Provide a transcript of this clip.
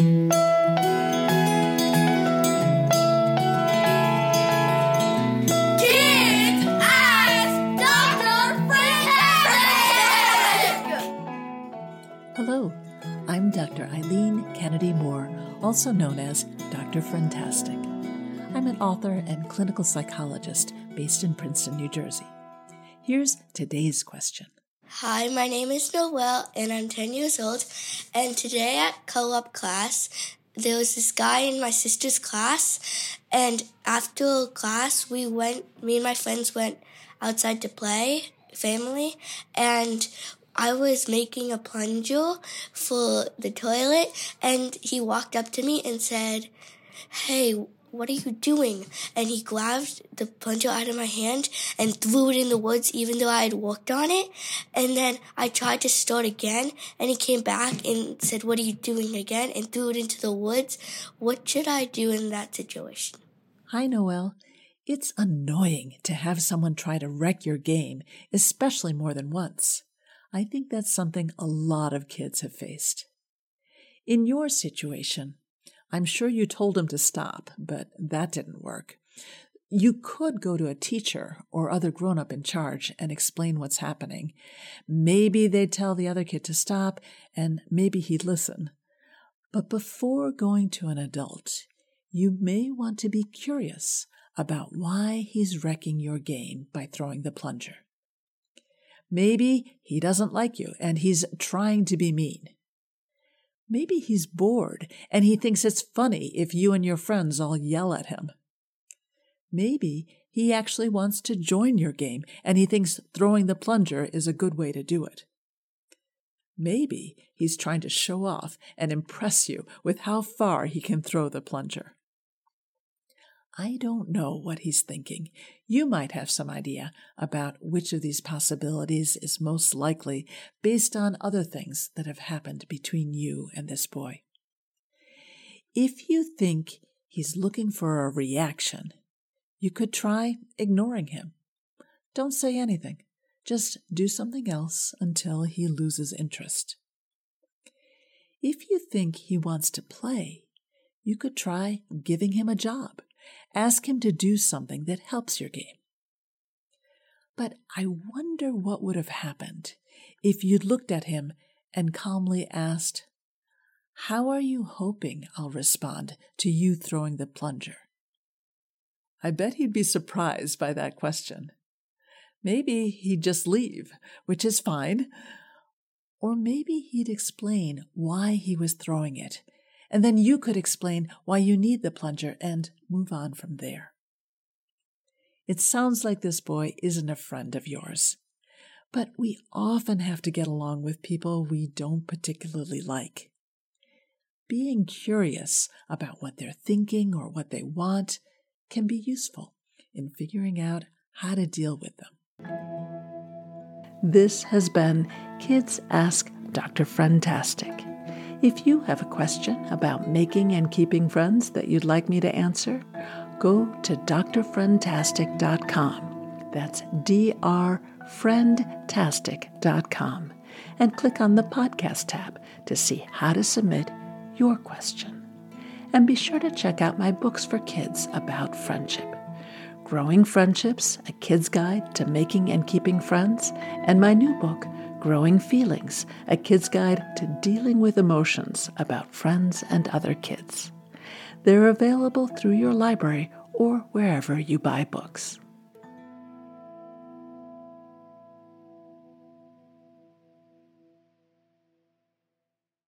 Hello, I'm Dr. Eileen Kennedy Moore, also known as Dr. Friendtastic. I'm an author and clinical psychologist based in Princeton, New Jersey. Here's today's question. Hi, my name is Noelle and I'm 10 years old. And today at co op class, there was this guy in my sister's class. And after class, we went, me and my friends went outside to play, family. And I was making a plunger for the toilet. And he walked up to me and said, Hey, what are you doing? And he grabbed the plunger out of my hand and threw it in the woods, even though I had worked on it. And then I tried to start again, and he came back and said, What are you doing again? and threw it into the woods. What should I do in that situation? Hi, Noelle. It's annoying to have someone try to wreck your game, especially more than once. I think that's something a lot of kids have faced. In your situation, I'm sure you told him to stop, but that didn't work. You could go to a teacher or other grown up in charge and explain what's happening. Maybe they'd tell the other kid to stop, and maybe he'd listen. But before going to an adult, you may want to be curious about why he's wrecking your game by throwing the plunger. Maybe he doesn't like you and he's trying to be mean. Maybe he's bored and he thinks it's funny if you and your friends all yell at him. Maybe he actually wants to join your game and he thinks throwing the plunger is a good way to do it. Maybe he's trying to show off and impress you with how far he can throw the plunger. I don't know what he's thinking. You might have some idea about which of these possibilities is most likely based on other things that have happened between you and this boy. If you think he's looking for a reaction, you could try ignoring him. Don't say anything. Just do something else until he loses interest. If you think he wants to play, you could try giving him a job Ask him to do something that helps your game. But I wonder what would have happened if you'd looked at him and calmly asked, How are you hoping I'll respond to you throwing the plunger? I bet he'd be surprised by that question. Maybe he'd just leave, which is fine. Or maybe he'd explain why he was throwing it and then you could explain why you need the plunger and move on from there. It sounds like this boy isn't a friend of yours, but we often have to get along with people we don't particularly like. Being curious about what they're thinking or what they want can be useful in figuring out how to deal with them. This has been Kids Ask Dr. Friendtastic. If you have a question about making and keeping friends that you'd like me to answer, go to drfriendtastic.com. That's drfriendtastic.com and click on the podcast tab to see how to submit your question. And be sure to check out my books for kids about friendship. Growing Friendships, a kid's guide to making and keeping friends, and my new book, Growing Feelings, a kid's guide to dealing with emotions about friends and other kids. They're available through your library or wherever you buy books.